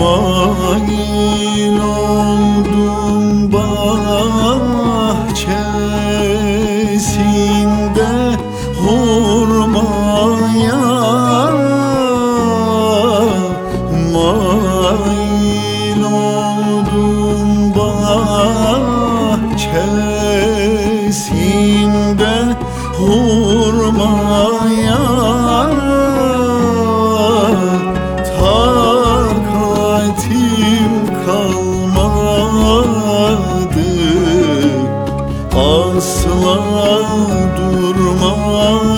Mani oldu.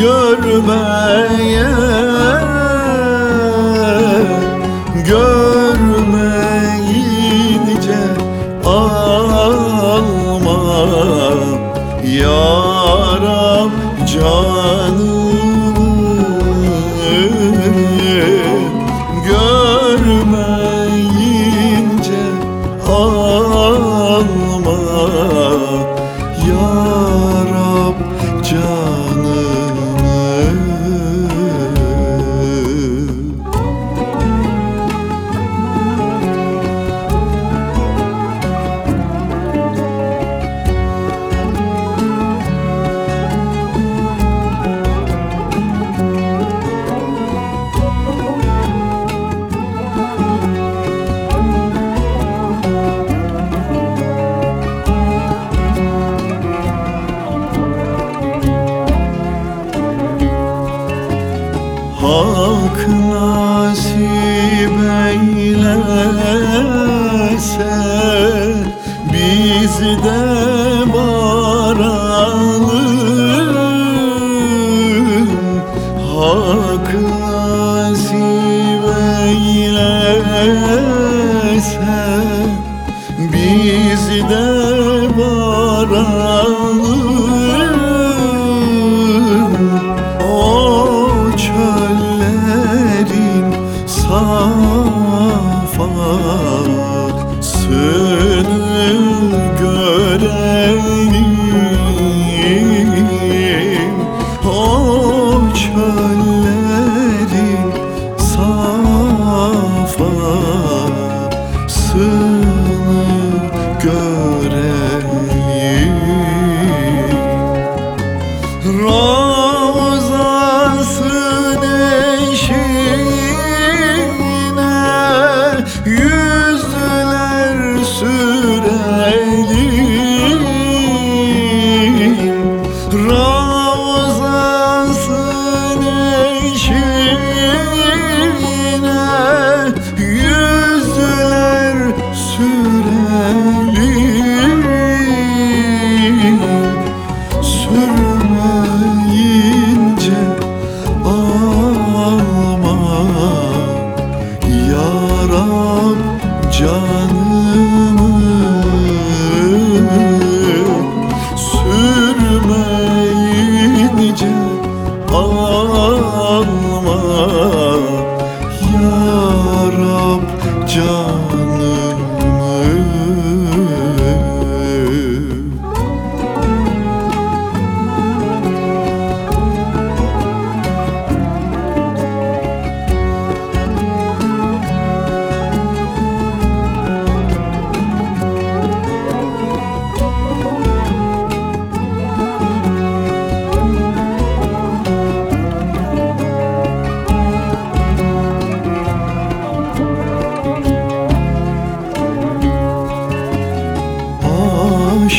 görmeye görmeyince alma yaram can. ise bizi de varalım O çöllerin safa 我们。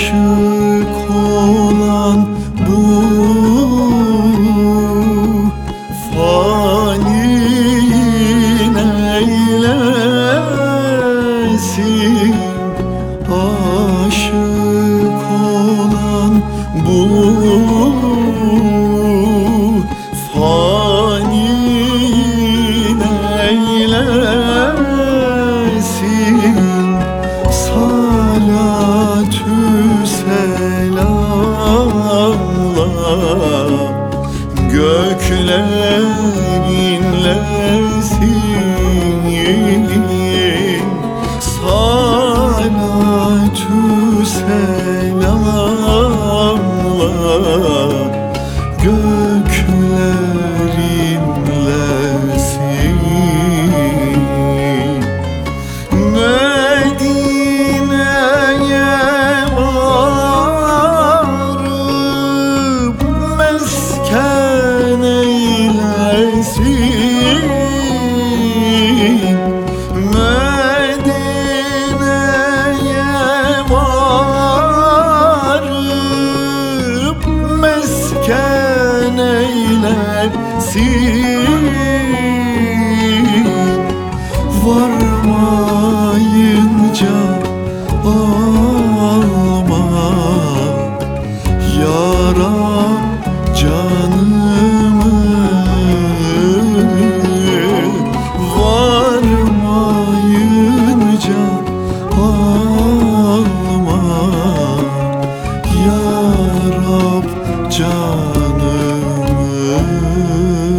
aşık olan bu faniyin eylesin aşık olan bu eylesin varmayınca ağlama. Yaram varmayınca ağlama. Yarab Aman